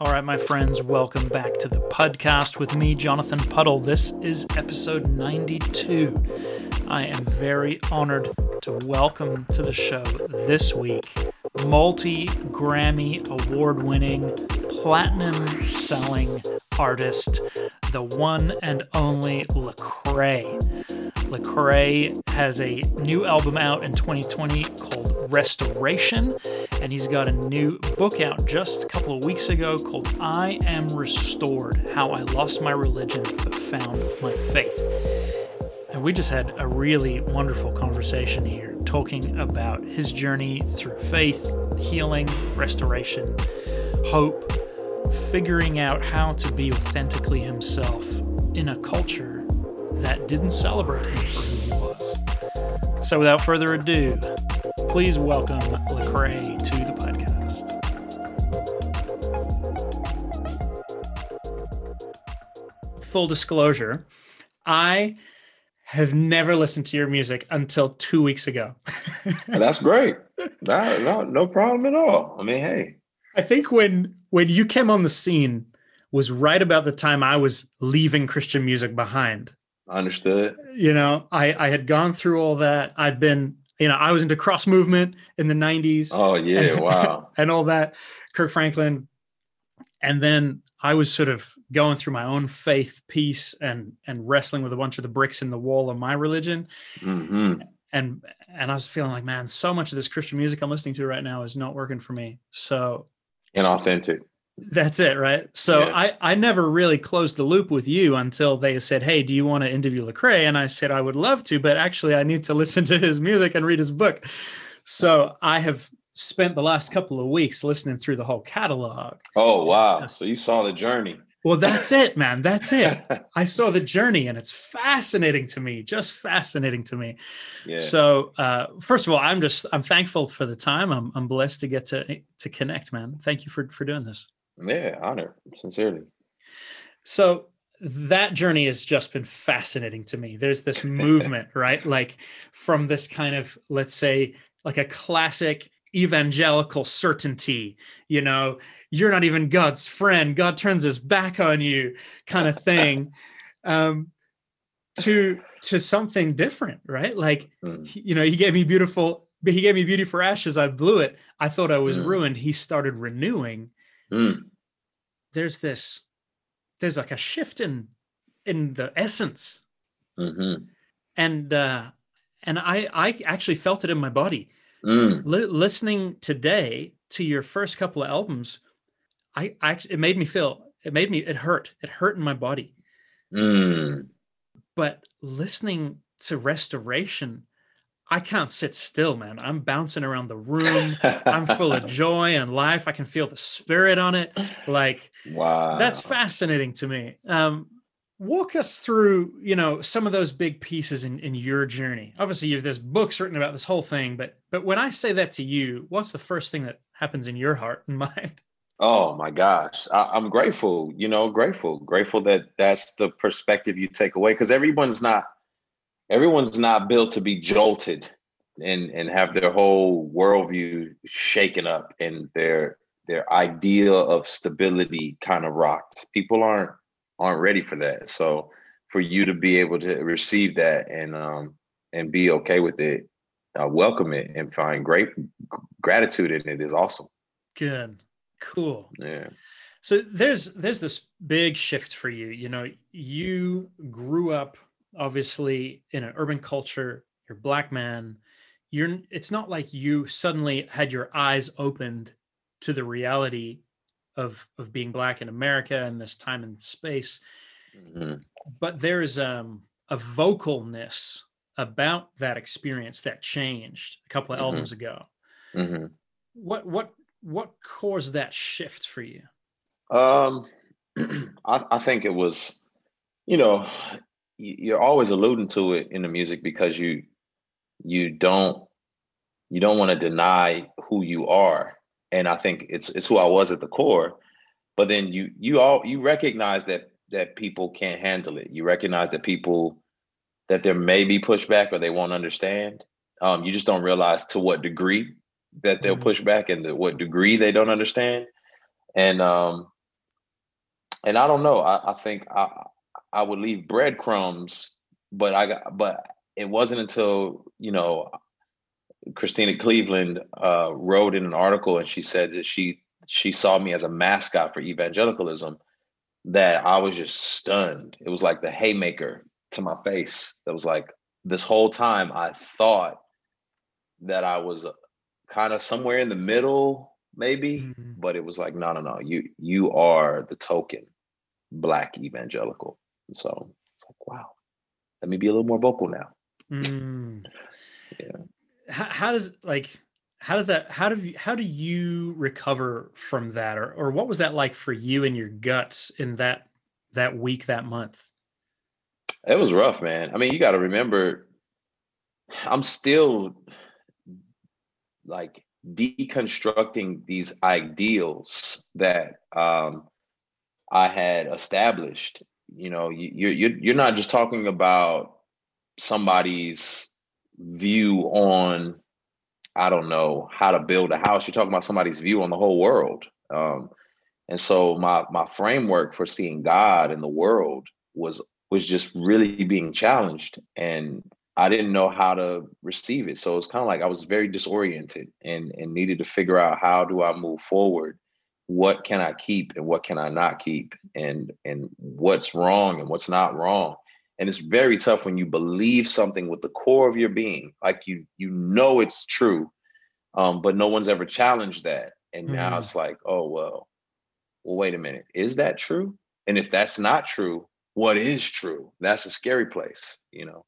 All right, my friends, welcome back to the podcast with me, Jonathan Puddle. This is episode 92. I am very honored to welcome to the show this week multi Grammy award winning, platinum selling artist, the one and only Lecrae. Lecrae has a new album out in 2020 called Restoration, and he's got a new book out just a couple of weeks ago called I Am Restored How I Lost My Religion but Found My Faith. And we just had a really wonderful conversation here talking about his journey through faith, healing, restoration, hope, figuring out how to be authentically himself in a culture that didn't celebrate him for who he was. So, without further ado, please welcome Lecrae to the podcast. Full disclosure, I have never listened to your music until two weeks ago. That's great. No, no, no problem at all. I mean, hey. I think when when you came on the scene was right about the time I was leaving Christian music behind. Understood. You know, I I had gone through all that. I'd been, you know, I was into Cross Movement in the 90s. Oh yeah, and, wow. and all that. Kirk Franklin. And then I was sort of going through my own faith piece and and wrestling with a bunch of the bricks in the wall of my religion. Mm-hmm. And and I was feeling like, man, so much of this Christian music I'm listening to right now is not working for me. So inauthentic. That's it, right? So yeah. I I never really closed the loop with you until they said, "Hey, do you want to interview Lecrae?" And I said, "I would love to, but actually I need to listen to his music and read his book." So I have spent the last couple of weeks listening through the whole catalog. Oh wow! Just, so you saw the journey. Well, that's it, man. That's it. I saw the journey, and it's fascinating to me. Just fascinating to me. Yeah. So, uh, first of all, I'm just I'm thankful for the time. I'm I'm blessed to get to to connect, man. Thank you for for doing this. Yeah, honor, sincerely. So that journey has just been fascinating to me. There's this movement, right? Like from this kind of let's say like a classic evangelical certainty you know you're not even god's friend god turns his back on you kind of thing um to to something different right like mm. you know he gave me beautiful but he gave me beauty for ashes i blew it i thought i was mm. ruined he started renewing mm. there's this there's like a shift in in the essence mm-hmm. and uh and i i actually felt it in my body Mm. listening today to your first couple of albums, I actually it made me feel it made me it hurt. It hurt in my body. Mm. But listening to Restoration, I can't sit still, man. I'm bouncing around the room. I'm full of joy and life. I can feel the spirit on it. Like, wow, that's fascinating to me. Um, walk us through you know some of those big pieces in, in your journey obviously you've there's books written about this whole thing but but when i say that to you what's the first thing that happens in your heart and mind oh my gosh I, i'm grateful you know grateful grateful that that's the perspective you take away because everyone's not everyone's not built to be jolted and and have their whole worldview shaken up and their their idea of stability kind of rocked people aren't aren't ready for that. So for you to be able to receive that and um and be okay with it, uh, welcome it and find great gratitude in it is awesome. Good, cool. Yeah. So there's there's this big shift for you. You know, you grew up obviously in an urban culture. You're black man. You're. It's not like you suddenly had your eyes opened to the reality of of being black in America and this time and space. Mm-hmm. But there's um, a vocalness about that experience that changed a couple of mm-hmm. albums ago. Mm-hmm. What what what caused that shift for you? Um, I, I think it was, you know, you're always alluding to it in the music because you you don't you don't want to deny who you are and I think it's it's who I was at the core. But then you you all you recognize that that people can't handle it. You recognize that people that there may be pushback or they won't understand. Um, you just don't realize to what degree that they'll mm-hmm. push back and the, what degree they don't understand. And um, and I don't know. I, I think I I would leave breadcrumbs, but I got but it wasn't until you know Christena Cleveland uh, wrote in an article and she said that she she saw me as a mascot for evangelicalism that I was just stunned. It was like the haymaker to my face. That was like this whole time I thought that I was kind of somewhere in the middle, maybe, mm-hmm. but it was like, no, no, no. You you are the token black evangelical. And so it's like, wow, let me be a little more vocal now. Mm. yeah. How, how does like how does that how do you how do you recover from that or or what was that like for you and your guts in that that week that month it was rough man i mean you got to remember i'm still like deconstructing these ideals that um i had established you know you you're you're not just talking about somebody's view on I don't know how to build a house. You're talking about somebody's view on the whole world. Um, and so my my framework for seeing God in the world was was just really being challenged, and I didn't know how to receive it. So it's kind of like I was very disoriented and and needed to figure out how do I move forward. What can I keep and what can I not keep, and and what's wrong and what's not wrong. And it's very tough when you believe something with the core of your being like you you know it's true um, but no one's ever challenged that. And mm. now it's like oh well well wait a minute. Is that true? And if that's not true what is true? That's a scary place you know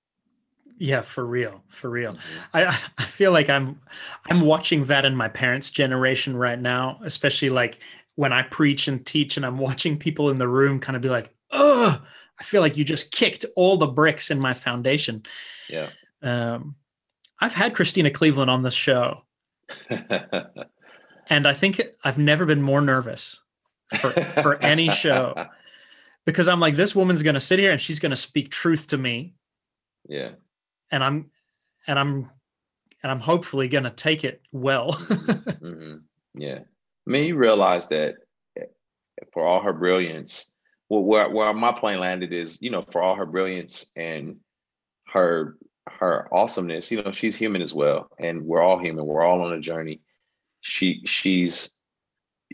yeah for real for real mm-hmm. i i feel like i'm i'm watching that in my parents generation right now especially like when i preach and teach and i'm watching people in the room kind of be like oh I feel like you just kicked all the bricks in my foundation. Yeah. Um, I've had Christena Cleveland on this show, and I think I've never been more nervous for for any show because I'm like, this woman's going to sit here and she's going to speak truth to me. Yeah. And I'm, and I'm, and I'm hopefully going to take it well. mm-hmm. Yeah. I mean, you realize that eh, for all her brilliance, well, where where my plane landed is, you know, for all her brilliance and her her awesomeness, you know, she's human as well, and we're all human. We're all on a journey. She she's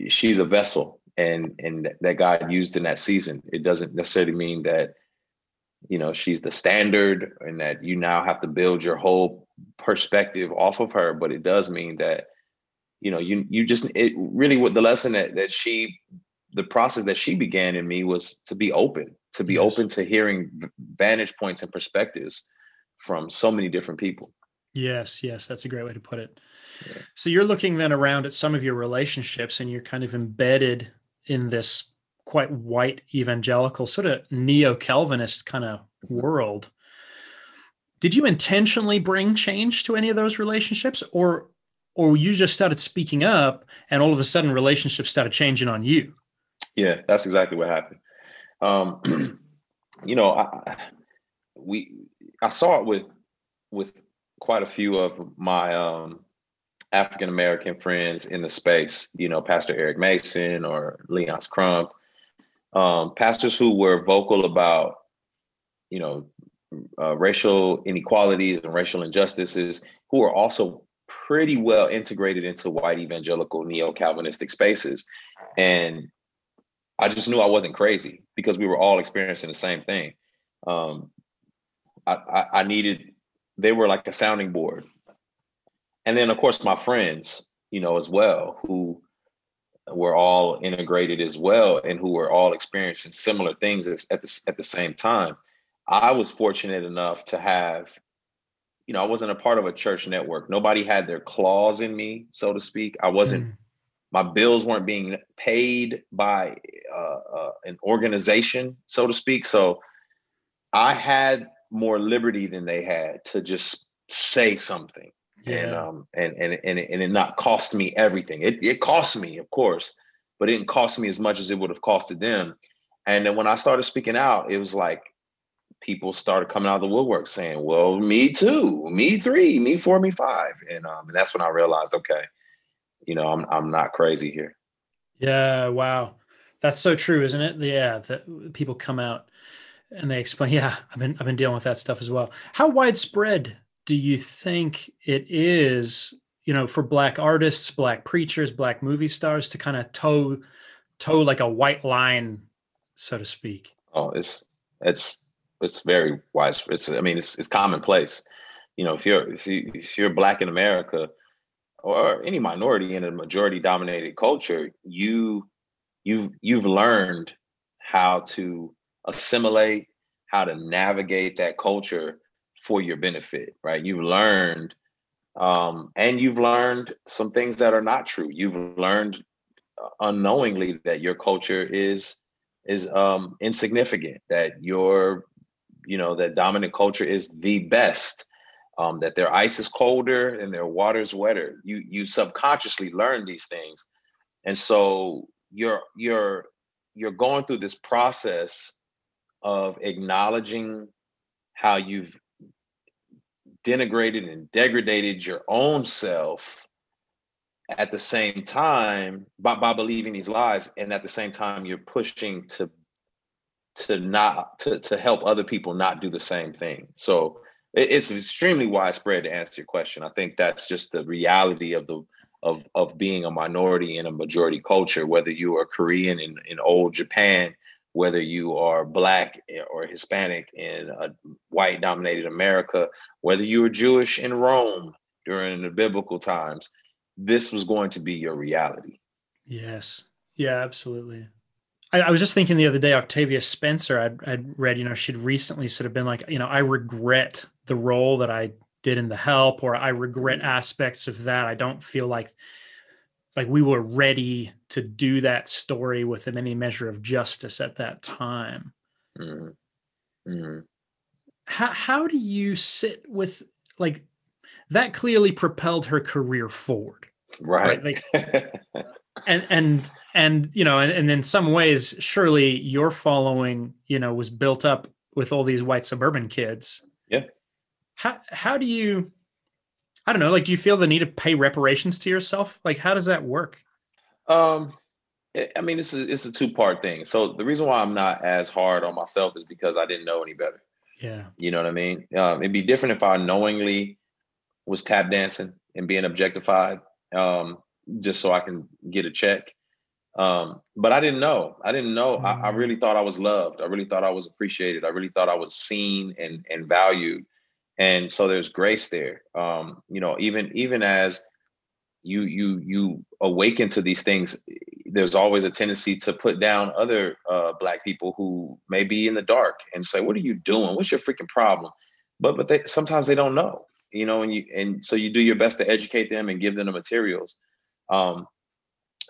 she's a vessel, and and that God used in that season. It doesn't necessarily mean that you know she's the standard and that you now have to build your whole perspective off of her but it does mean that you know you you just it really what the lesson that that she the process that she began in me was to be open, to be yes. open to hearing vantage points and perspectives from so many different people. Yes, yes, that's a great way to put it. Yeah. So you're looking then around at some of your relationships and you're kind of embedded in this quite white evangelical sort of neo-Calvinist kind of mm-hmm. world. Did you intentionally bring change to any of those relationships or or you just started speaking up and all of a sudden relationships started changing on you? Yeah, that's exactly what happened. Um, you know, I, we I saw it with with quite a few of my um, African American friends in the space. You know, Pastor Eric Mason or Leonce Crump, um, pastors who were vocal about you know uh, racial inequalities and racial injustices, who are also pretty well integrated into white evangelical neo Calvinistic spaces, and I just knew I wasn't crazy because we were all experiencing the same thing. Um, I, I, I needed, they were like a sounding board. And then, of course, my friends, you know, as well, who were all integrated as well and who were all experiencing similar things at the, at the same time. I was fortunate enough to have, you know, I wasn't a part of a church network. Nobody had their claws in me, so to speak. I wasn't. Mm my bills weren't being paid by uh, uh, an organization, so to speak. So I had more liberty than they had to just say something, yeah. and um, and and and it, and it not cost me everything. It it cost me, of course, but it didn't cost me as much as it would have costed them. And then when I started speaking out, it was like people started coming out of the woodwork saying, "Well, me too, me three, me four, me five. and um, and that's when I realized, okay, you know, I'm I'm not crazy here. Yeah, wow. That's so true, isn't it? Yeah, that people come out and they explain, yeah, I've been I've been dealing with that stuff as well. How widespread do you think it is, you know, for black artists, black preachers, black movie stars to kind of toe toe like a white line, so to speak? Oh, it's it's it's very widespread. It's, I mean, it's it's commonplace. You know, if you're if you if you're black in America or any minority in a majority dominated culture, you you you've learned how to assimilate, how to navigate that culture for your benefit, right? You've learned um, and you've learned some things that are not true. You've learned unknowingly that your culture is is um, insignificant, that your you know that dominant culture is the best um, that their ice is colder and their water's wetter you you subconsciously learn these things and so you're you're you're going through this process of acknowledging how you've denigrated and degraded your own self at the same time by, by believing these lies and at the same time you're pushing to to not to, to help other people not do the same thing. So it, it's extremely widespread to answer your question. I think that's just the reality of the of of being a minority in a majority culture whether you are korean in, in old japan whether you are black or hispanic in a white dominated america whether you were jewish in rome during the biblical times this was going to be your reality yes yeah absolutely I, I, was just thinking the other day, Octavia Spencer, I'd, I'd read, you know, she'd recently sort of been like, you know, I regret the role that I did in the help, or I regret mm-hmm. aspects of that. I don't feel like like we were ready to do that story with any measure of justice at that time. Mm-hmm. Mm-hmm. How how do you sit with like that? Clearly propelled her career forward, right? right? Like, and and and you know and, and in some ways surely your following you know was built up with all these white suburban kids yeah how how do you i don't know like do you feel the need to pay reparations to yourself like how does that work um i mean it's a, it's a two part thing so the reason why i'm not as hard on myself is because i didn't know any better yeah you know what i mean um, it'd be different if i knowingly was tap dancing and being objectified um, just so I can get a check. Um, but I didn't know. I didn't know. Mm-hmm. I, I, mm. really thought I was loved. I really thought I was appreciated. I really thought I was seen and and valued. And so there's grace there. Um, you know, even even as you you you awaken to these things, there's always a tendency to put down other uh, black people who may be in the dark and say, "What are you doing? What's your freaking problem?" But but they sometimes they don't know. You know, and you and so you do your best to educate them and give them the materials um,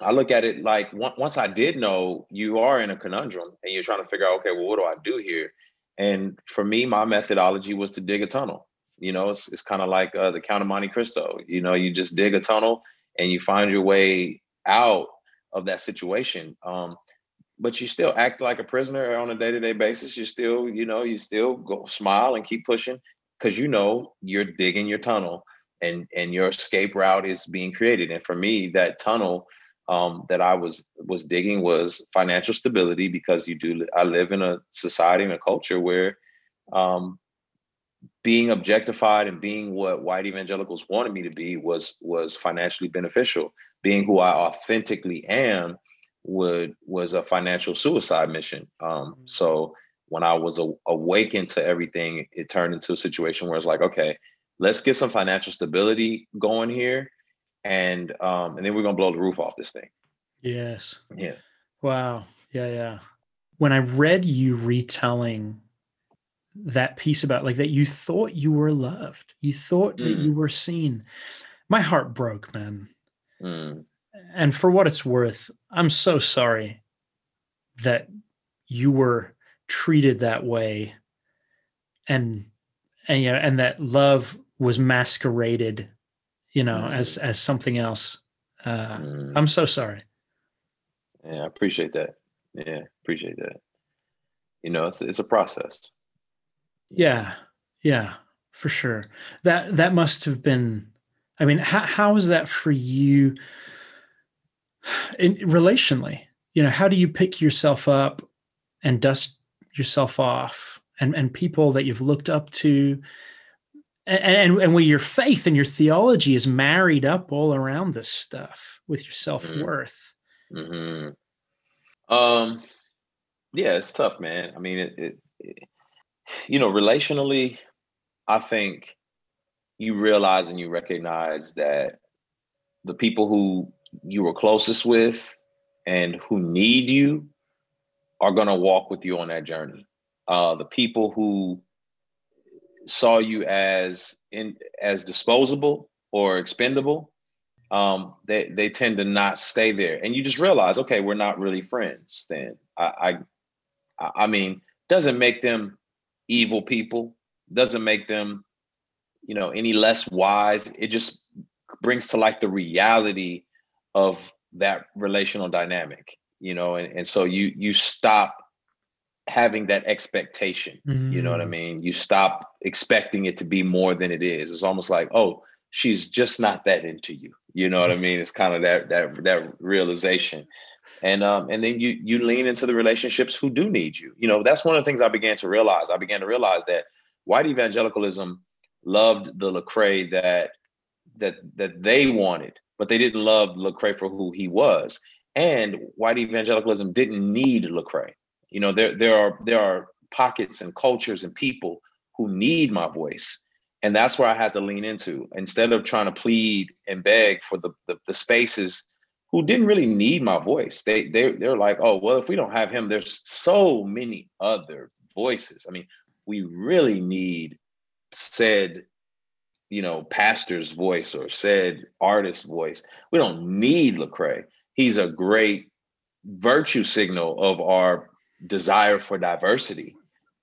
I look at it like once I did know you are in a conundrum and you're trying to figure out, okay, well, what do I do here? And for me, my methodology was to dig a tunnel. You know, it's, it's kind of like uh, the Count of Monte Cristo. You know, you just dig a tunnel and you find your way out of that situation. Um, but you still act like a prisoner on a day-to-day basis. You still, you know, you still go smile and keep pushing because you know you're digging your tunnel and and your escape route is being created and for me that tunnel um, that i was was digging was financial stability because you do i live in a society and a culture where um, being objectified and being what white evangelicals wanted me to be was was financially beneficial. Being who i authentically am would was a financial suicide mission. Um, mm-hmm. so when i was a, awakened to everything it turned into a situation where it's like okay let's get some financial stability going here. And um and then we're gonna blow the roof off this thing. Yes. Yeah. Wow. Yeah yeah. When i read you retelling that piece about like that you thought you were loved you thought mm. that you were seen my heart broke man mm. and for what it's worth i'm so sorry that you were treated that way and and you know and that love was masqueraded, you know, mm. as as something else. Uh, mm. I'm so sorry. Yeah, I appreciate that. Yeah, appreciate that. You know, it's it's a process. Yeah, yeah, for sure. That that must have been. I mean, how how is that for you? In relationally, you know how do you pick yourself up and dust yourself off and and people that you've looked up to and, and, and where your faith and your theology is married up all around this stuff with your self-worth mm-hmm. um yeah it's tough man i mean it, it, it you know relationally i think you realize and you recognize that the people who you were closest with and who need you are going to walk with you on that journey. Uh, the people who saw you as in as disposable or expendable, um, they they tend to not stay there, and you just realize, okay, we're not really friends. Then I, I, I mean, doesn't make them evil people. Doesn't make them, you know, any less wise. It just brings to light the reality of that relational dynamic you know and, and so you you stop having that expectation mm. you know what i mm. mean you stop expecting it to be more than it is it's almost like oh she's just not that into you you know what i mean it's kind of that that that realization and um and then you you lean into the relationships who do need you. You know that's one of the things i began to realize. I began to realize that white evangelicalism loved the lecrae that that that they wanted but they didn't love lecrae for who he was. And white evangelicalism didn't need Lecrae. You know, there there are there are pockets and cultures and people who need my voice, and that's where I had to lean into. Instead of trying to plead and beg for the the, the spaces who didn't really need my voice. They they they're like, oh well, if we don't have him, there's so many other voices. I mean, we really need said you know pastor's voice or said artist's voice. We don't need Lecrae he's a great virtue signal of our desire for diversity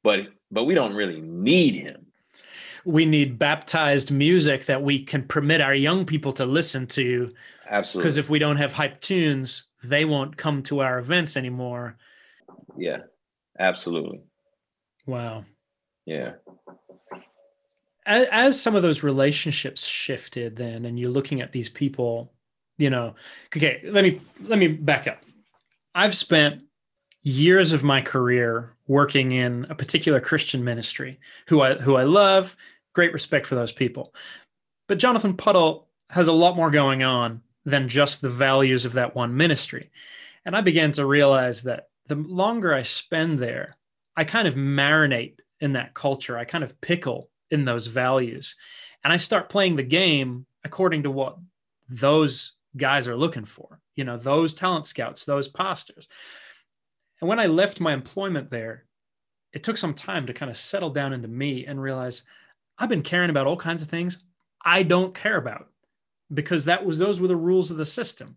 but but we don't really need him we need baptized music that we can permit our young people to listen to absolutely. Because if we don't have hype tunes they won't come to our events anymore. Yeah absolutely. Wow. Yeah. As, as some of those relationships shifted then and you're looking at these people you know okay let me let me back up. I've spent years of my career working in a particular christian ministry who i who i love great respect for those people. But jonathan puddle has a lot more going on than just the values of that one ministry. And i began to realize that the longer i spend there i kind of marinate in that culture. I kind of pickle in those values. And i start playing the game according to what those guys are looking for, you know, those talent scouts, those pastors. And when I left my employment there, it took some time to kind of settle down into me and realize I've been caring about all kinds of things I don't care about because that was those were the rules of the system.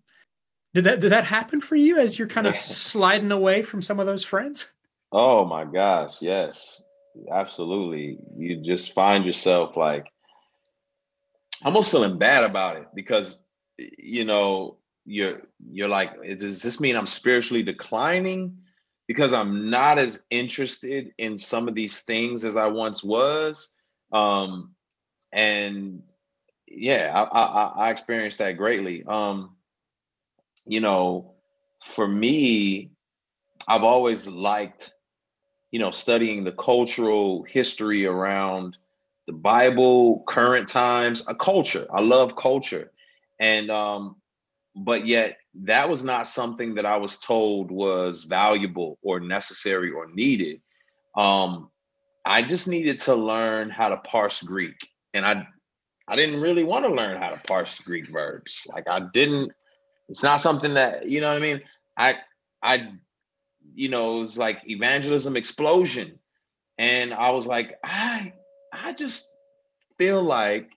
Did that did that happen for you as you're kind of sliding away from some of those friends? Oh my gosh, yes. Absolutely. You just find yourself like almost feeling bad about it because you know, you're you're like, does this mean I'm spiritually declining because I'm not as interested in some of these things as I once was? Um, and yeah, I, I, I experienced that greatly. Um, you know, for me, I've always liked, you know, studying the cultural history around the Bible, current times, a culture. I love culture and um but yet that was not something that i was told was valuable or necessary or needed um i just needed to learn how to parse greek and i i didn't really want to learn how to parse greek verbs. Like i didn't it's not something that you know what i mean? I i you know it was like evangelism explosion. And i was like i i just feel like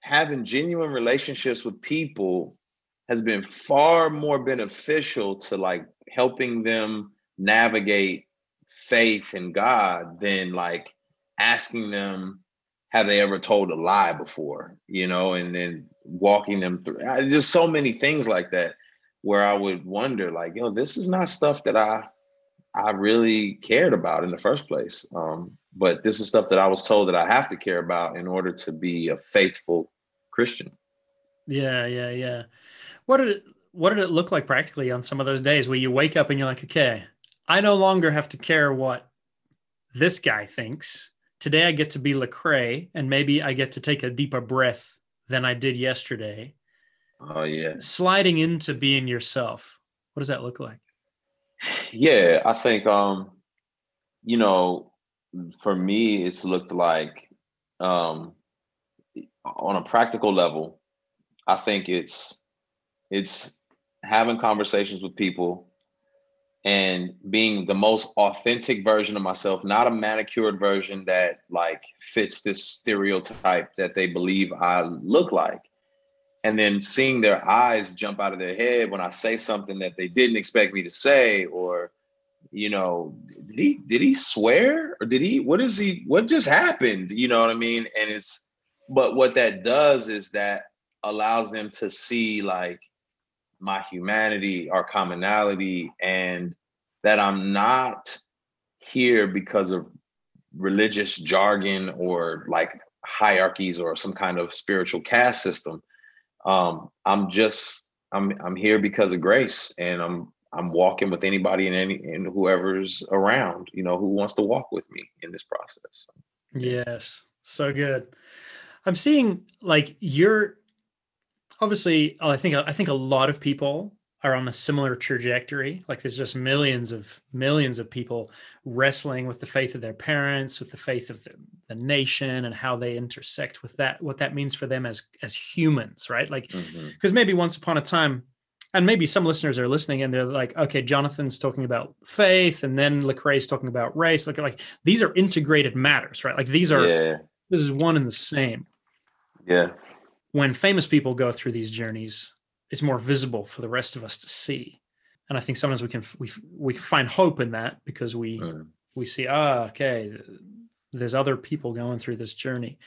having genuine relationships with people has been far more beneficial to like helping them navigate faith in God than like asking them have they ever told a lie before, you know, and then walking them through just so many things like that where I would wonder like, you know this is not stuff that I I really cared about in the first place. Um, but this is stuff that I was told that I have to care about in order to be a faithful Christian. Yeah, yeah, yeah. What did it what did it look like practically on some of those days where you wake up and you're like, okay, I no longer have to care what this guy thinks. Today I get to be Lecrae, and maybe I get to take a deeper breath than I did yesterday. Oh yeah. Sliding into being yourself. What does that look like? Yeah, I think um, you know, for me, it's looked like um on a practical level, I think it's it's having conversations with people and being the most authentic version of myself, not a manicured version that like fits this stereotype that they believe I look like. And then seeing their eyes jump out of their head when I say something that they didn't expect me to say, or you know, did he did he swear or did he what is he what just happened? You know what I mean? And it's but what that does is that allows them to see like my humanity, our commonality, and that I'm not here because of religious jargon or like hierarchies or some kind of spiritual caste system. Um, I'm just I'm I'm here because of grace, and I'm I'm walking with anybody and any and whoever's around, you know, who wants to walk with me in this process. Yes, so good. I'm seeing like you're obviously I think I think a lot of people are on a similar trajectory. Like there's just millions of millions of people wrestling with the faith of their parents, with the faith of the, the nation and how they intersect with that, what that means for them as as humans, right? Like because mm-hmm. maybe once upon a time, and maybe some listeners are listening and they're like, okay, Jonathan's talking about faith, and then Lecrae's talking about race. Like, like these are integrated matters, right? Like these are yeah. this is one and the same. Yeah. When famous people go through these journeys, it's more visible for the rest of us to see. And I think sometimes we can we we find hope in that because we mm. we see ah okay there's other people going through this journey.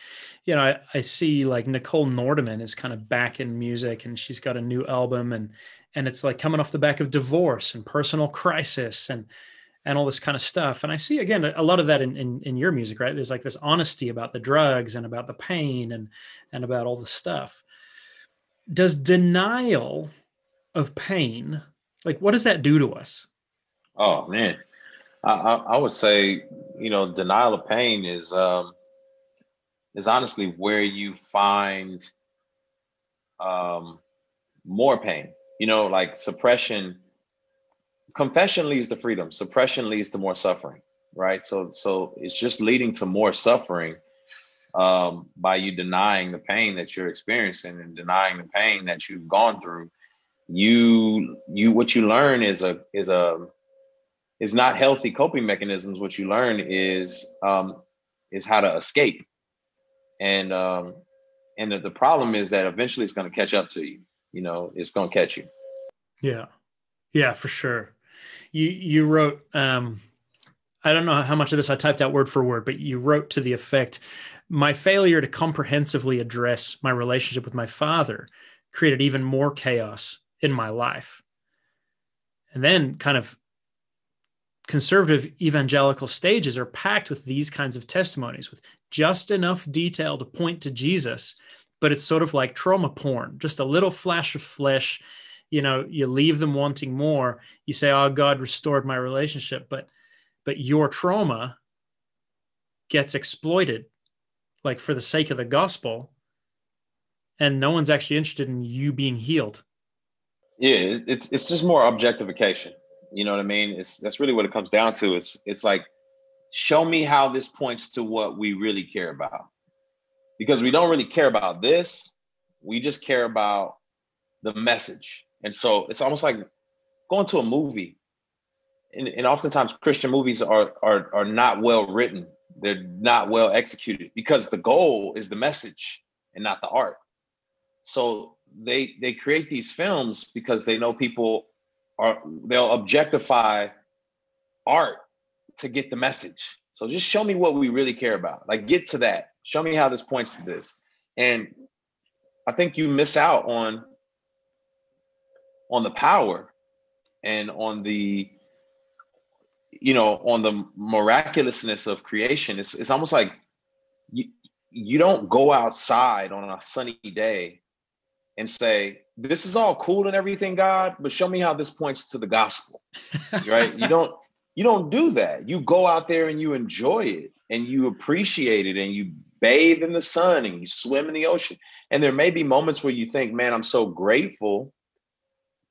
You know, I, I see like Nicole Nordeman is kind of back in music and she's got a new album and and it's like coming off the back of divorce and personal crisis and and all this kind of stuff. And I see again a lot of that in, in, in your music, right? There's like this honesty about the drugs and about the pain and and about all the stuff. Does denial of pain, like what does that do to us? Oh man. I, I, I would say, you know, denial of pain is um is honestly where you find um more pain. You know, like suppression confession leads to freedom. Suppression leads to more suffering right? So so it's just leading to more suffering um, by you denying the pain that you're experiencing and denying the pain that you've gone through. You you what you learn is a is a is not healthy coping mechanisms. What you learn is um is how to escape. And um and the, the problem is that eventually it's going to catch up to you you know it's going to catch you. Yeah. Yeah for sure you you wrote um, I don't know how much of this I typed out word for word, but you wrote to the effect my failure to comprehensively address my relationship with my father created even more chaos in my life. And then kind of conservative evangelical stages are packed with these kinds of testimonies with just enough detail to point to Jesus, but it's sort of like trauma porn, just a little flash of flesh you know you leave them wanting more you say oh god restored my relationship but but your trauma gets exploited like for the sake of the gospel and no one's actually interested in you being healed. Yeah it's it's just more objectification. You know what i mean? It's that's really what it comes down to. It's it's like show me how this points to what we really care about. Because we don't really care about this. We just care about the message and so it's almost like going to a movie. And, and oftentimes Christian movies are, are are not well written. They're not well executed because the goal is the message and not the art. So they they create these films because they know people are they'll objectify art to get the message. So just show me what we really care about. Like get to that. Show me how this points to this. And I think you miss out on on the power and on the you know on the miraculousness of creation it's, it's almost like you you don't go outside on a sunny day and say this is all cool and everything, God, but show me how this points to the gospel. right? you don't you don't do that. You go out there and you enjoy it and you appreciate it and you bathe in the sun and you swim in the ocean. And there may be moments where you think, man, I'm so grateful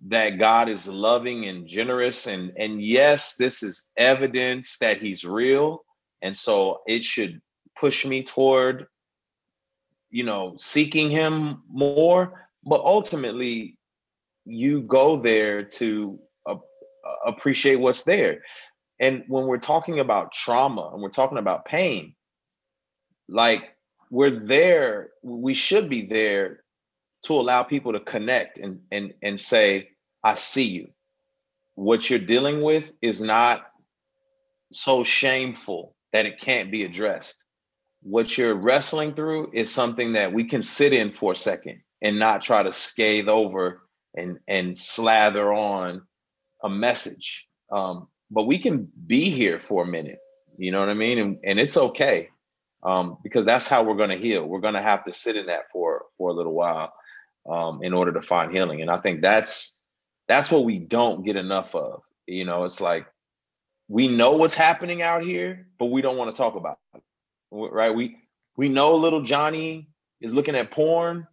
that God is loving and generous. And, and yes, this is evidence that he's real. And so it should push me toward, you know, seeking him more. But ultimately, you go there to uh, appreciate what's there. And when we're talking about trauma and we're talking about pain, like we're there, we should be there to allow people to connect and and and say, I see you. What you're dealing with is not so shameful that it can't be addressed. What you're wrestling through is something that we can sit in for a second and not try to scathe over and and slather on a message. Um, but we can be here for a minute. You know what I mean? And and it's okay. Um, because that's how we're going to heal. We're going to have to sit in that for for a little while um, in order to find healing. And I think that's that's what we don't get enough of. You know, it's like we know what's happening out here, but we don't want to talk about it. Right? We we know little Johnny is looking at porn,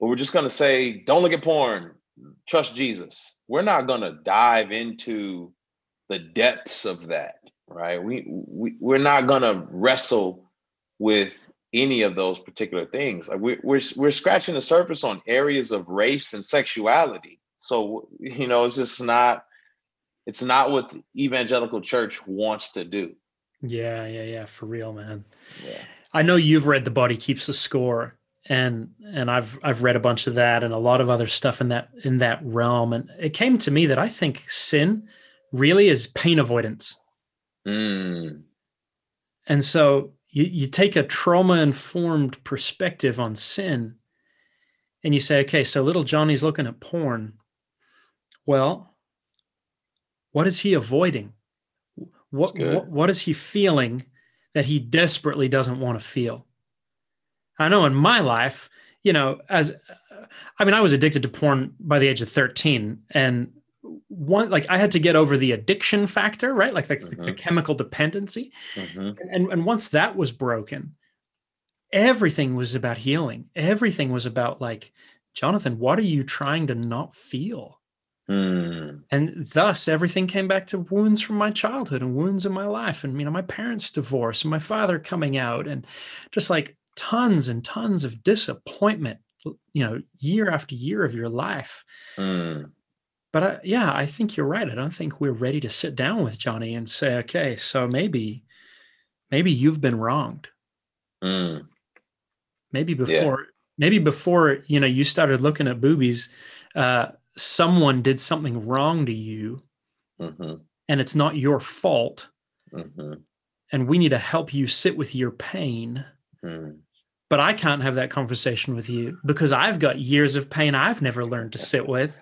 but we're just gonna say, don't look at porn, trust Jesus. We're not gonna dive into the depths of that, right? We, we we're not gonna wrestle with any of those particular things. Like we, we're we're scratching the surface on areas of race and sexuality, so you know, it's just not it's not what the evangelical church wants to do. Yeah, yeah, yeah, for real, man. Yeah. I know you've read The Body Keeps the Score and and I've I've read a bunch of that and a lot of other stuff in that in that realm and it came to me that I think sin really is pain avoidance. Mm. And so you, you take a trauma informed perspective on sin and you say, okay, so little Johnny's looking at porn. Well, what is he avoiding? What, what, what is he feeling that he desperately doesn't want to feel? I know in my life, you know, as I mean, I was addicted to porn by the age of 13. And one, like, I had to get over the addiction factor, right? Like the, mm-hmm. the chemical dependency. Mm-hmm. And, and once that was broken, everything was about healing. Everything was about, like, Jonathan, what are you trying to not feel? Mm. And thus, everything came back to wounds from my childhood and wounds in my life, and you know, my parents' divorce, and my father coming out, and just like tons and tons of disappointment, you know, year after year of your life. Mm. But I, yeah, I think you're right. I don't think we're ready to sit down with Johnny and say, okay, so maybe, maybe you've been wronged. Mm. Maybe before, yeah. maybe before you know you started looking at boobies, uh, someone did something wrong to you, mm-hmm. and it's not your fault. Mm-hmm. And we need to help you sit with your pain. Mm but I can't have that conversation with you because I've got years of pain I've never learned to sit with,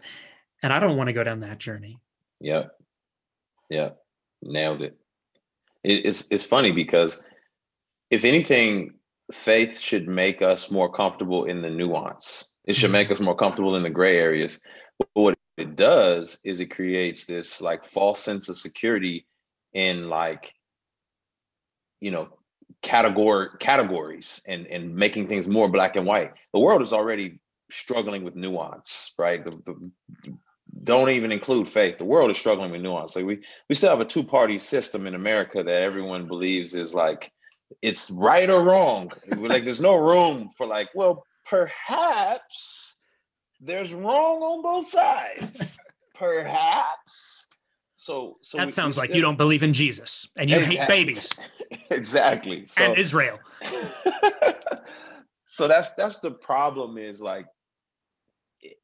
and I don't want to go down that journey. Yeah, yeah, nailed it. it it's it's funny because if anything, faith should make us more comfortable in the nuance. It should make mm-hmm. us more comfortable in the gray areas. But what it does is it creates this like false sense of security in like you know category categories and and making things more black and white. The world is already struggling with nuance, right? The, the, don't even include faith. The world is struggling with nuance. Like we we still have a two party system in America that everyone believes is like it's right or wrong. like there's no room for like, well, perhaps there's wrong on both sides. perhaps so, so that we, sounds we like still, you don't believe in Jesus and you exactly. hate babies. exactly. So, and Israel. so that's that's the problem. Is like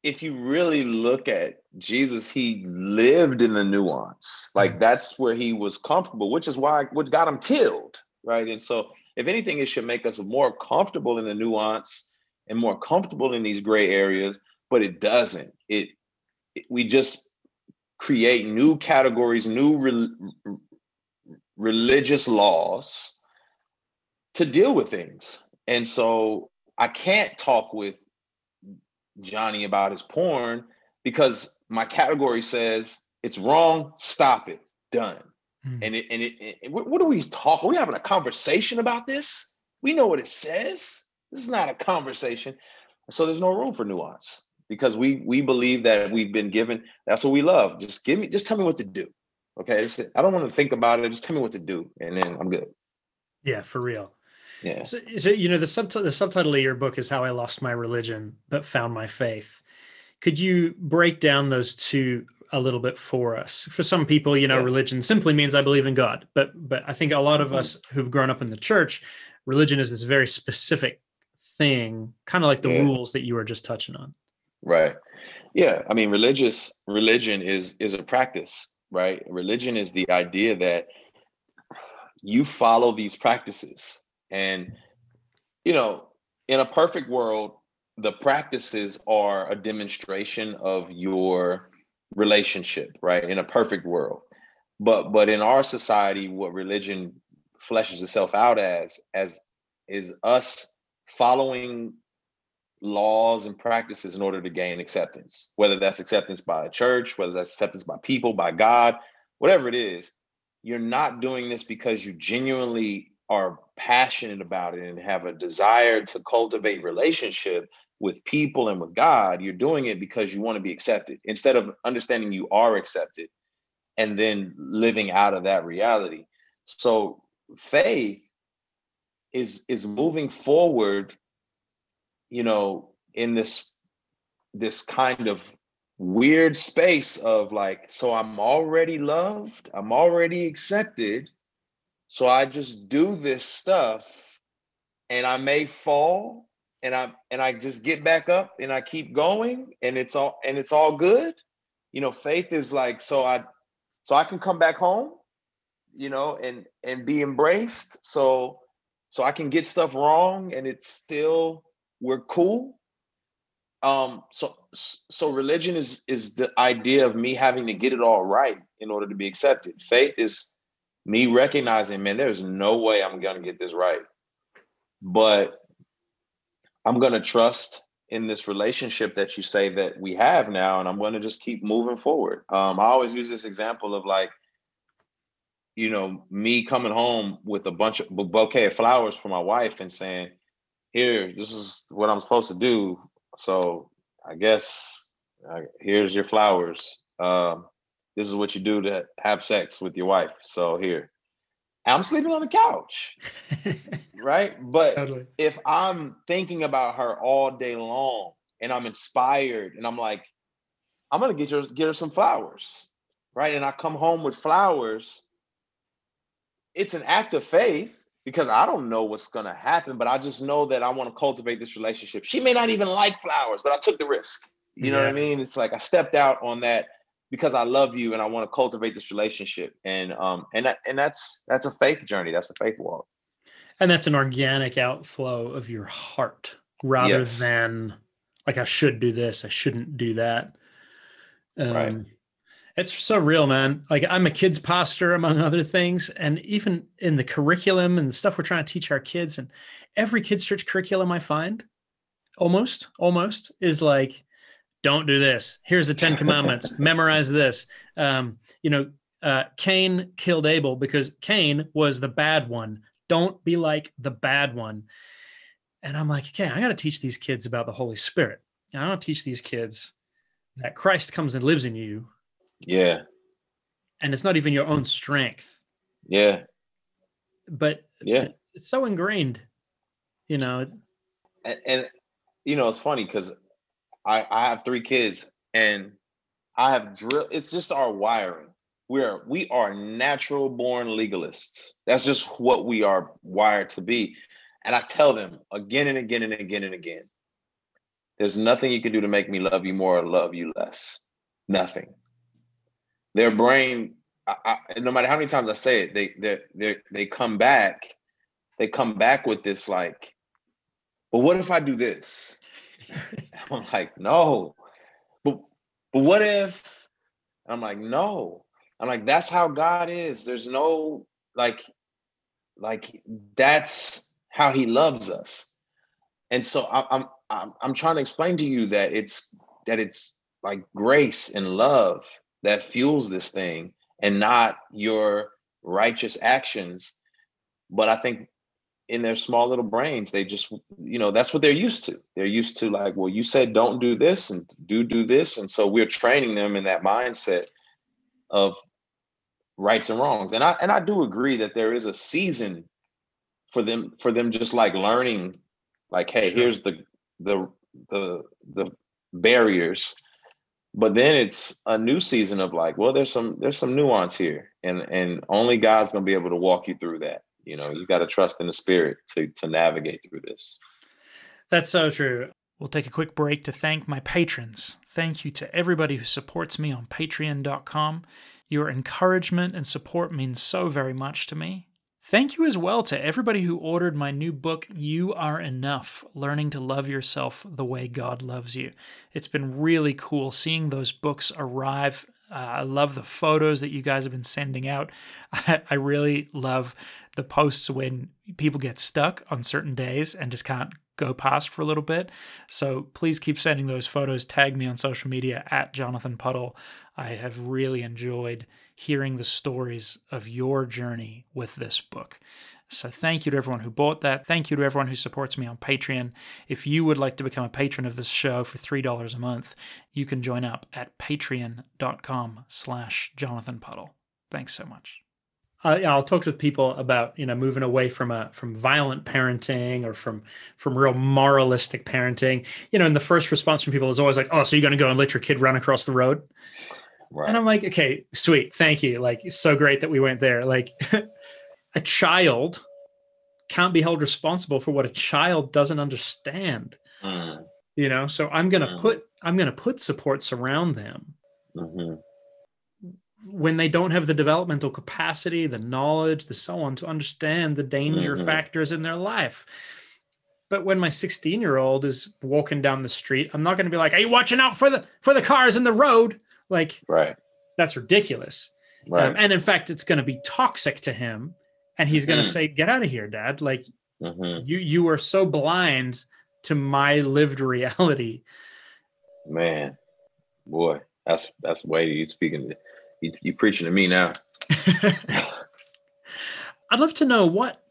if you really look at Jesus, he lived in the nuance. Like mm-hmm. that's where he was comfortable, which is why what got him killed, right? And so, if anything, it should make us more comfortable in the nuance and more comfortable in these gray areas. But it doesn't. It, it we just create new categories, new re- religious laws to deal with things. And so I can't talk with Johnny about his porn because my category says it's wrong, stop it, done. Mm. And it and it, it what, are we talking? Are we having a conversation about this? We know what it says. This is not a conversation. So there's no room for nuance because we we believe that we've been given. That's what we love. Just give me, just tell me what to do. Okay, I don't want to think about it. Just tell me what to do, and then I'm good. Yeah, for real. Yeah. So, so you know the subtitle the subtitle of your book is "How I Lost My Religion but Found My Faith." Could you break down those two a little bit for us? For some people, you know, yeah. religion simply means I believe in God, but but I think a lot of mm-hmm. us who've grown up in the church, religion is this very specific thing, kind of like the yeah. rules that you were just touching on. Right. Yeah. I mean, religious religion is is a practice, right? Religion is the idea that you follow these practices and, you know, in a perfect world, the practices are a demonstration of your relationship, right? In a perfect world. But but in our society, what religion fleshes itself out as as is us following laws and practices in order to gain acceptance, whether that's acceptance by a church, whether that's acceptance by people, by God, whatever it is, you're not doing this because you genuinely are passionate about it and have a desire to cultivate relationship with people and with God, you're doing it because you want to be accepted instead of understanding you are accepted and then living out of that reality. So faith is is moving forward, you know, in this this kind of weird space of like, so I'm already loved, I'm already accepted so I just do this stuff and I may fall and I and I just get back up and I keep going and it's all and it's all good. You know, faith is like so I so I can come back home, you know, and and be embraced. So so I can get stuff wrong and it's still we're cool. Um so so religion is is the idea of me having to get it all right in order to be accepted. Faith is me recognizing, man, there's no way I'm gonna get this right. But I'm gonna trust in this relationship that you say that we have now, and I'm gonna just keep moving forward. Um, I always use this example of like, you know, me coming home with a bunch of bouquet of flowers for my wife and saying, "Here, this is what I'm supposed to do." So I guess uh, here's your flowers. Um, this is what you do to have sex with your wife. So here, I'm sleeping on the couch. right. But totally. if I'm thinking about her all day long and I'm inspired and I'm like, I'm gonna get her get her some flowers. Right. And I come home with flowers. It's an act of faith because I don't know what's gonna happen, but I just know that I want to cultivate this relationship. She may not even like flowers, but I took the risk. You yeah. know what I mean? It's like I stepped out on that because I love you and I want to cultivate this relationship. And um and that, and that's that's a faith journey. That's a faith walk. And that's an organic outflow of your heart rather yes. than like I should do this, I shouldn't do that. Um, right. It's so real, man. Like I'm a kids pastor among other things, and even in the curriculum and the stuff we're trying to teach our kids, and every kids church curriculum I find, almost, almost is like don't do this. Here's the Ten Commandments. Memorize this. Um, you know, uh, Cain killed Abel because Cain was the bad one. Don't be like the bad one. And I'm like, okay, I got to teach these kids about the Holy Spirit. And I don't teach these kids that Christ comes and lives in you. Yeah. And it's not even your own strength. Yeah. But yeah, it's so ingrained, you know. And, and you know, it's funny because I, I have three kids and I have drill. It's just our wiring. We're we are natural born legalists. That's just what we are wired to be. And I tell them again and again and again and again, there's nothing you can do to make me love you more or love you less. Nothing. Their brain, I, I, no matter how many times I say it, they they they they come back. They come back with this like, well, what if I do this? I'm like, no. But but what if I'm like, no. I'm like, that's how God is. There's no like, like that's how he loves us. And so I, I'm I'm, I'm trying to explain to you that it's that it's like grace and love that fuels this thing and not your righteous actions but i think in their small little brains they just you know that's what they're used to. They're used to like well you said don't do this and do do this. And so we're training them in that mindset of rights and wrongs. And i and i do agree that there is a season for them for them just like learning like hey sure. here's the the the the barriers. But then it's a new season of like well there's some there's some nuance here. And and only god's going to be able to walk you through that you know you got to trust in the spirit to to navigate through this that's so true we'll take a quick break to thank my patrons thank you to everybody who supports me on patreon.com your encouragement and support means so very much to me Thank you as well to everybody who ordered my new book, You Are Enough Learning to Love Yourself the Way God Loves You. It's been really cool seeing those books arrive. Uh, I love the photos that you guys have been sending out. I, I really love the posts when people get stuck on certain days and just can't go past for a little bit. So please keep sending those photos. Tag me on social media at Jonathan Puddle. I have really enjoyed hearing the stories of your journey with this book. So, thank you to everyone who bought that. Thank you to everyone who supports me on Patreon. If you would like to become a patron of this show for $3 a month, you can join up at patreon.com slash Jonathan Puddle. Thanks so much. Uh, yeah, I'll talk with people about you know moving away from a from violent parenting or from from real moralistic parenting. You know, and the first response from people is always like, "Oh, so you're going to go and let your kid run across the road?" Right. And I'm like, okay, sweet, thank you. Like, so great that we went there. Like, a child can't be held responsible for what a child doesn't understand. Mm. You know, so I'm gonna mm. put I'm gonna put supports around them mm-hmm. when they don't have the developmental capacity, the knowledge, the so on to understand the danger mm-hmm. factors in their life. But when my 16 year old is walking down the street, I'm not going to be like, "Are you watching out for the for the cars in the road?" Like, right. That's ridiculous. Right. Um, and in fact, it's going to be toxic to him. And he's going to mm-hmm. say, get out of here, dad. Like mm-hmm. you, you are so blind to my lived reality. Man, boy, that's, that's the way you're speaking. You, you preaching to me now. I'd love to know what,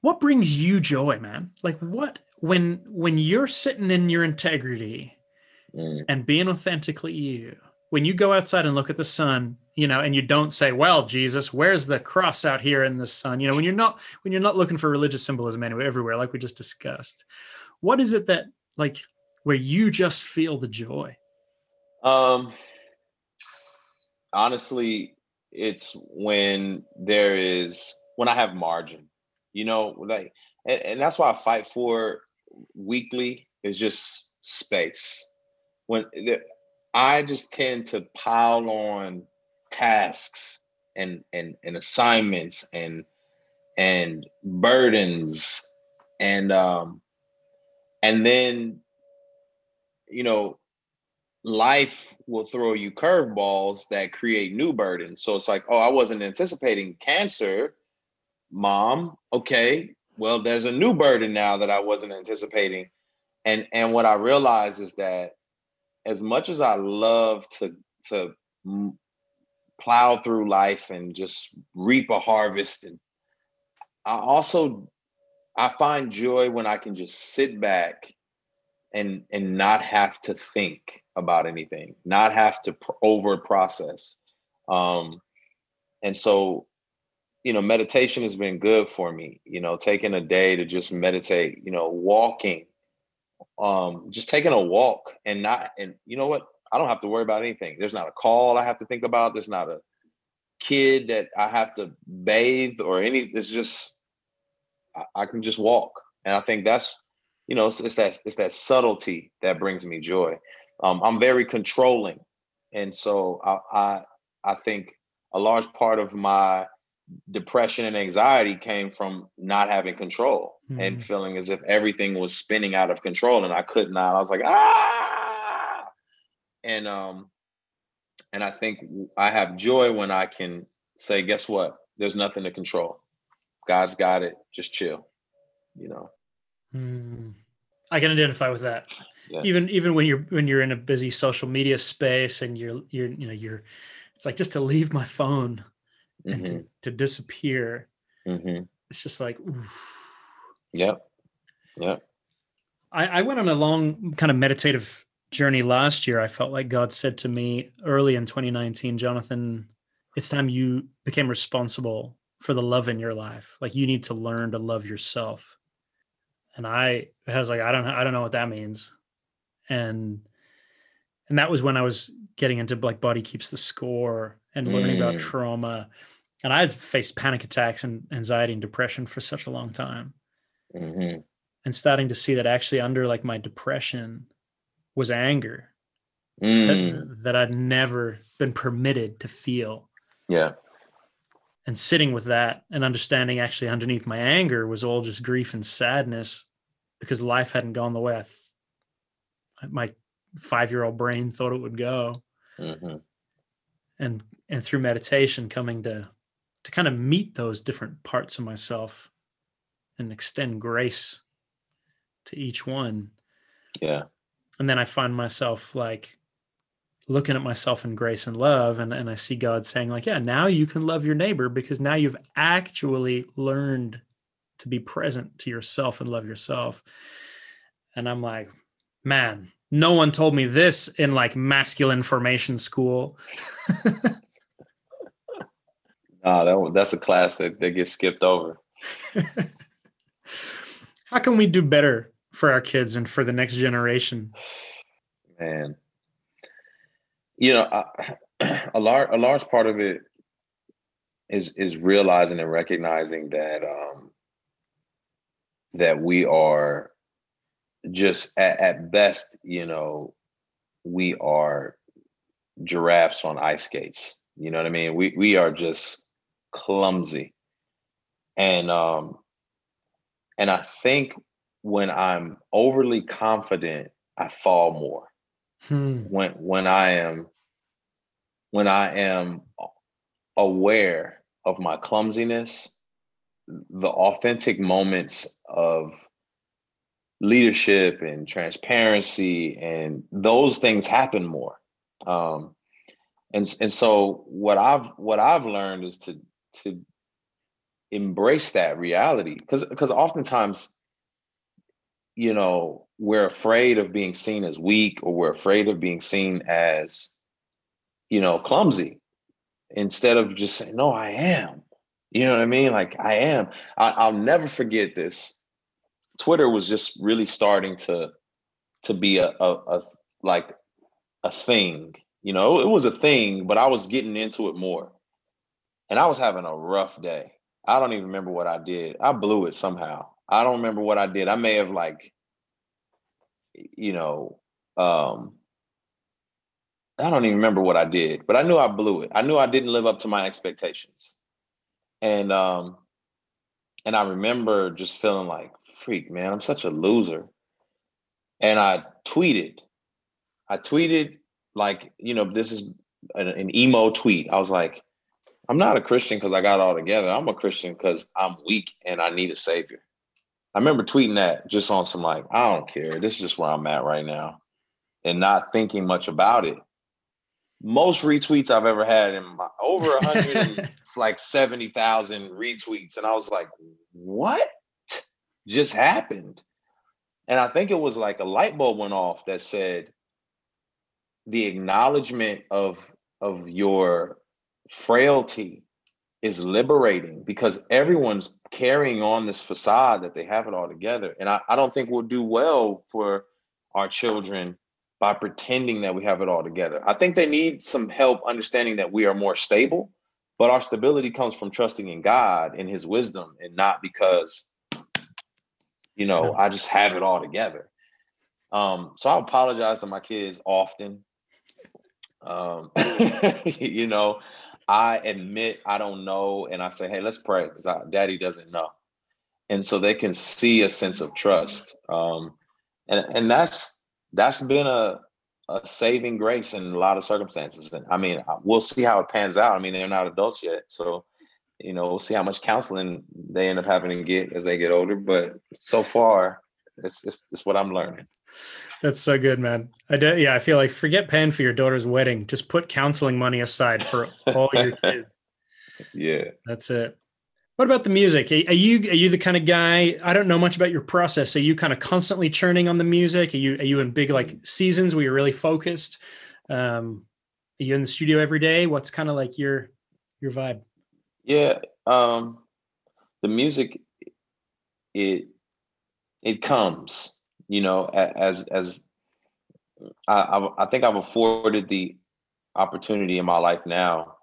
what brings you joy, man? Like what, when, when you're sitting in your integrity mm. and being authentically you, when you go outside and look at the sun you know and you don't say well jesus where's the cross out here in the sun? You know when you're not when you're not looking for religious symbolism anywhere everywhere like we just discussed what is it that like where you just feel the joy? Um honestly it's when there is when i have margin you know like and, and that's why i fight for weekly is just space. When I just tend to pile on tasks and and and assignments and and burdens. And um and then you know life will throw you curveballs that create new burdens. So it's like oh i wasn't anticipating cancer. Mom okay well there's a new burden now that i wasn't anticipating. And and what i realize is that as much as I love to to plow through life and just reap a harvest, and I also I find joy when I can just sit back and and not have to think about anything, not have to over process. Um, and so, you know, meditation has been good for me. You know, taking a day to just meditate. You know, walking um, just taking a walk and not and you know what i don't have to worry about anything. There's not a call i have to think about. There's not a kid that i have to bathe or any it's just i, I can just walk. And i think that's you know it's, it's, that it's that subtlety that brings me joy. Um, i'm very controlling. And so I, I i think a large part of my depression and anxiety came from not having control mm-hmm. and feeling as if everything was spinning out of control and I could not. I was like, ah, and um, and I think I have joy when I can say, guess what? There's nothing to control. God's got it. Just chill, you know. Mm. I can identify with that. Yeah. Even even when you're when you're in a busy social media space and you're you're you know you're it's like just to leave my phone and mm-hmm. to, to, disappear. Mm-hmm. It's just like oof. Yep. Yep. I, I went on a long kind of meditative journey last year. I felt like God said to me early in 2019, Jonathan, it's time you became responsible for the love in your life. Like you need to learn to love yourself. And I, I was like, I don't, I don't know what that means. And, and that was when I was getting into like body keeps the score and learning mm. about trauma. And I had faced panic attacks and anxiety and depression for such a long time. Mm-hmm. And starting to see that actually under like my depression was anger mm. that, that I'd never been permitted to feel. Yeah. And sitting with that and understanding actually underneath my anger was all just grief and sadness because life hadn't gone the way I th- my five year old brain thought it would go. Mm-hmm. And and through meditation, coming to to kind of meet those different parts of myself and extend grace to each one. Yeah. And then I find myself like looking at myself in grace and love and, and I see God saying like, yeah, now you can love your neighbor because now you've actually learned to be present to yourself and love yourself. And I'm like, man, no one told me this in like masculine formation school. Ah, that, that's a class that, that gets skipped over. How can we do better for our kids and for the next generation? Man, you know, a large a large part of it is is realizing and recognizing that um, that we are just at, at best, you know, we are giraffes on ice skates. You know what I mean? We we are just clumsy. And um and I think when I'm overly confident, I fall more. Hmm. When when I am when I am aware of my clumsiness, the authentic moments of leadership and transparency and those things happen more. Um, and and so what I've what I've learned is to to embrace that reality because because oftentimes you know we're afraid of being seen as weak or we're afraid of being seen as you know clumsy instead of just saying no i am. You know what i mean? Like i am. I, will never forget this. Twitter was just really starting to to be a, a, a like a thing you know? It was a thing but i was getting into it more. And i was having a rough day. I don't even remember what I did. I blew it somehow. I don't remember what I did. I may have like, you know, um, I don't even remember what I did, but I knew I blew it. I knew I didn't live up to my expectations. And um, and I remember just feeling like, freak, man, I'm such a loser. And I tweeted. I tweeted like, you know, this is an, an emo tweet. I was like, I'm not a Christian because I got all together. I'm a Christian because I'm weak and I need a savior. I remember tweeting that just on some like, I don't care. This is just where I'm at right now. And not thinking much about it. Most retweets I've ever had in my over a hundred, it's like 70,000 retweets. And I was like, what just happened? And I think it was like a light bulb went off that said the acknowledgement of of your frailty is liberating because everyone's carrying on this facade that they have it all together. And I, I don't think we'll do well for our children by pretending that we have it all together. I think they need some help understanding that we are more stable, but our stability comes from trusting in God and his wisdom and not because, you know, I just have it all together. Um, so I apologize to my kids often. Um, you know, I admit I don't know, and I say, "Hey, let's pray," because Daddy doesn't know, and so they can see a sense of trust, um, and and that's that's been a a saving grace in a lot of circumstances. And I mean, we'll see how it pans out. I mean, they're not adults yet, so you know, we'll see how much counseling they end up having to get as they get older. But so far, it's, it's it's what I'm learning. That's so good, man. I do, yeah, I feel like forget paying for your daughter's wedding. Just put counseling money aside for all your kids. Yeah, that's it. What about the music? Are you are you the kind of guy? I don't know much about your process. Are you kind of constantly churning on the music? Are you are you in big like seasons where you're really focused? Um, are you in the studio every day? What's kind of like your your vibe? Yeah, um, the music it it comes, you know, as as I I think I've afforded the opportunity in my life now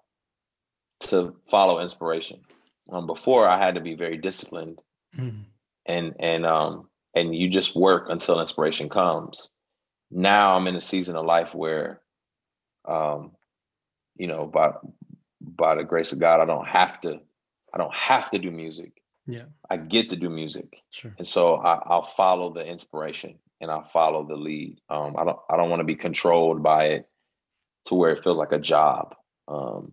to follow inspiration um, before I had to be very disciplined, mm. and and um and you just work until inspiration comes. Now I'm in a season of life where, um, you know, by by the grace of God, I don't have to, I don't have to do music. Yeah, I get to do music, sure. and so I, I'll follow the inspiration and I'll follow the lead. Um, I don't I don't want to be controlled by it to where it feels like a job. Um,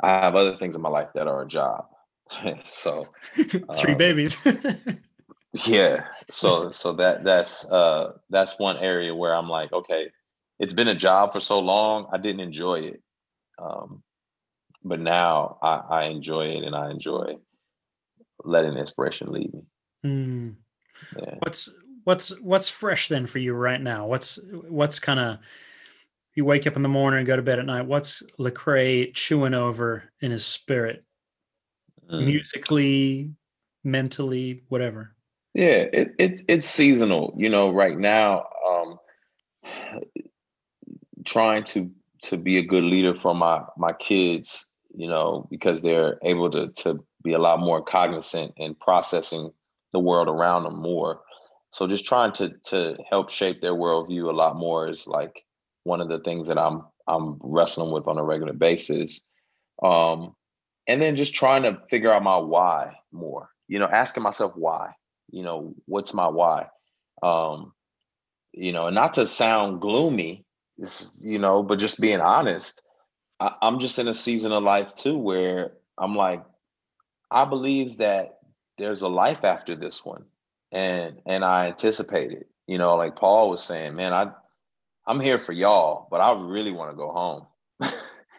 I have other things in my life that are a job. so three um, babies. yeah. So so that that's uh that's one area where I'm like, okay, it's been a job for so long, I didn't enjoy it. Um, but now I, I enjoy it and I enjoy letting inspiration lead me. Mm. Yeah. What's what's what's fresh then for you right now? What's what's kind of you wake up in the morning and go to bed at night. What's Lecrae chewing over in his spirit mm. musically, mentally, whatever. Yeah, it, it it's seasonal. You know, right now, um, trying to to be a good leader for my my kids. You know, because they're able to to be a lot more cognizant and processing the world around them more. So just trying to to help shape their worldview a lot more is like one of the things that I'm I'm wrestling with on a regular basis. Um, and then just trying to figure out my why more you know asking myself why you know what's my why um you know not to sound gloomy you know but just being honest I, i'm just in a season of life too where i'm like i believe that there's a life after this one and and i anticipate it you know like paul was saying man i i'm here for y'all but i really want to go home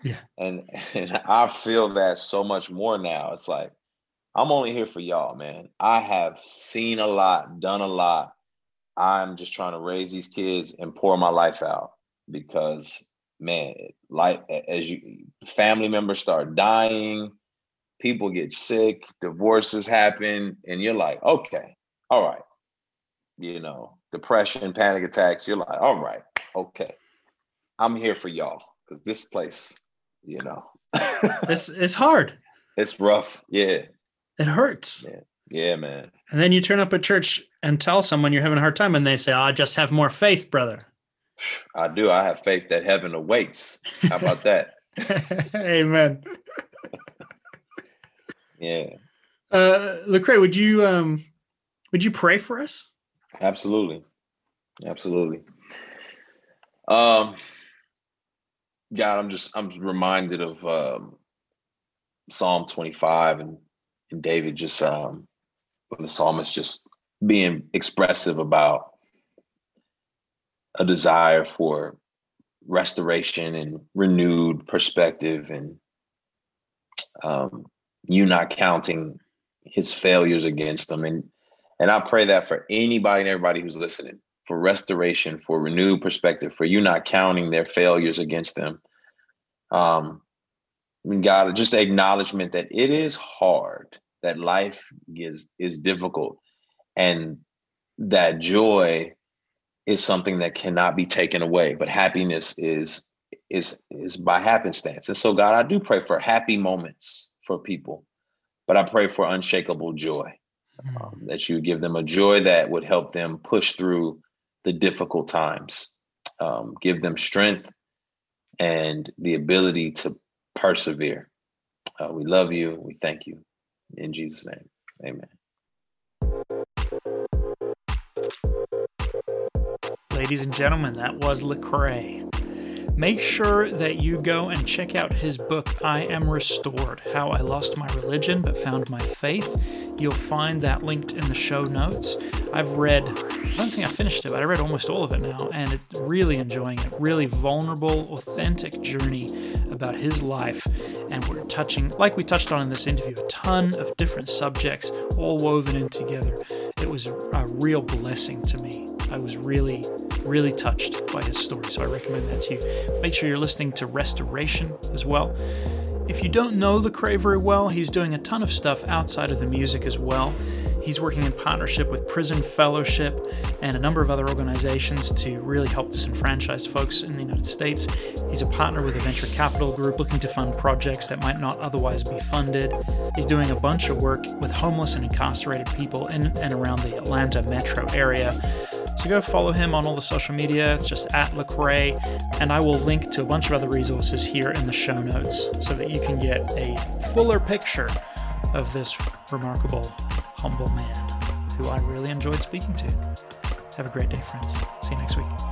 Yeah. And and I feel that so much more now. It's like I'm only here for y'all, man. I have seen a lot, done a lot. I'm just trying to raise these kids and pour my life out because man, like as you family members start dying, people get sick, divorces happen, and you're like, okay, all right. You know, depression, panic attacks, you're like, all right, okay. I'm here for y'all because this place you know. it's it's hard. It's rough. Yeah. It hurts. Yeah. yeah, man. And then you turn up at church and tell someone you're having a hard time, and they say, oh, "I just have more faith, brother." I do. I have faith that heaven awaits. How about that? Amen. Yeah. Uh, Lecrae, would you um, would you pray for us? Absolutely, absolutely. Um, God, I'm just I'm reminded of um, Psalm 25 and, and David just um, the psalmist just being expressive about a desire for restoration and renewed perspective and um, you not counting his failures against them and and I pray that for anybody and everybody who's listening for restoration, for renewed perspective, for you not counting their failures against them. Um, God, just acknowledgement that it is hard, that life is is difficult, and that joy is something that cannot be taken away. But happiness is is is by happenstance. And so, God, I do pray for happy moments for people, but I pray for unshakable joy. Um, that you give them a joy that would help them push through the difficult times. Um, give them strength and the ability to persevere. Uh, we love you. We thank you. In Jesus' name, amen. Ladies and gentlemen, that was Lecrae. Make sure that you go and check out his book, I Am Restored How I Lost My Religion But Found My Faith. You'll find that linked in the show notes. I've read, I don't think I finished it, but I read almost all of it now, and it's really enjoying it. Really vulnerable, authentic journey about his life. And we're touching, like we touched on in this interview, a ton of different subjects all woven in together. It was a real blessing to me. I was really, really touched by his story, so I recommend that to you. Make sure you're listening to Restoration as well. If you don't know Lecrae very well, he's doing a ton of stuff outside of the music as well. He's working in partnership with Prison Fellowship and a number of other organizations to really help disenfranchised folks in the United States. He's a partner with a venture capital group looking to fund projects that might not otherwise be funded. He's doing a bunch of work with homeless and incarcerated people in and around the Atlanta metro area. So go follow him on all the social media. It's just at Lecrae, and I will link to a bunch of other resources here in the show notes so that you can get a fuller picture of this remarkable, humble man who I really enjoyed speaking to. Have a great day, friends. See you next week.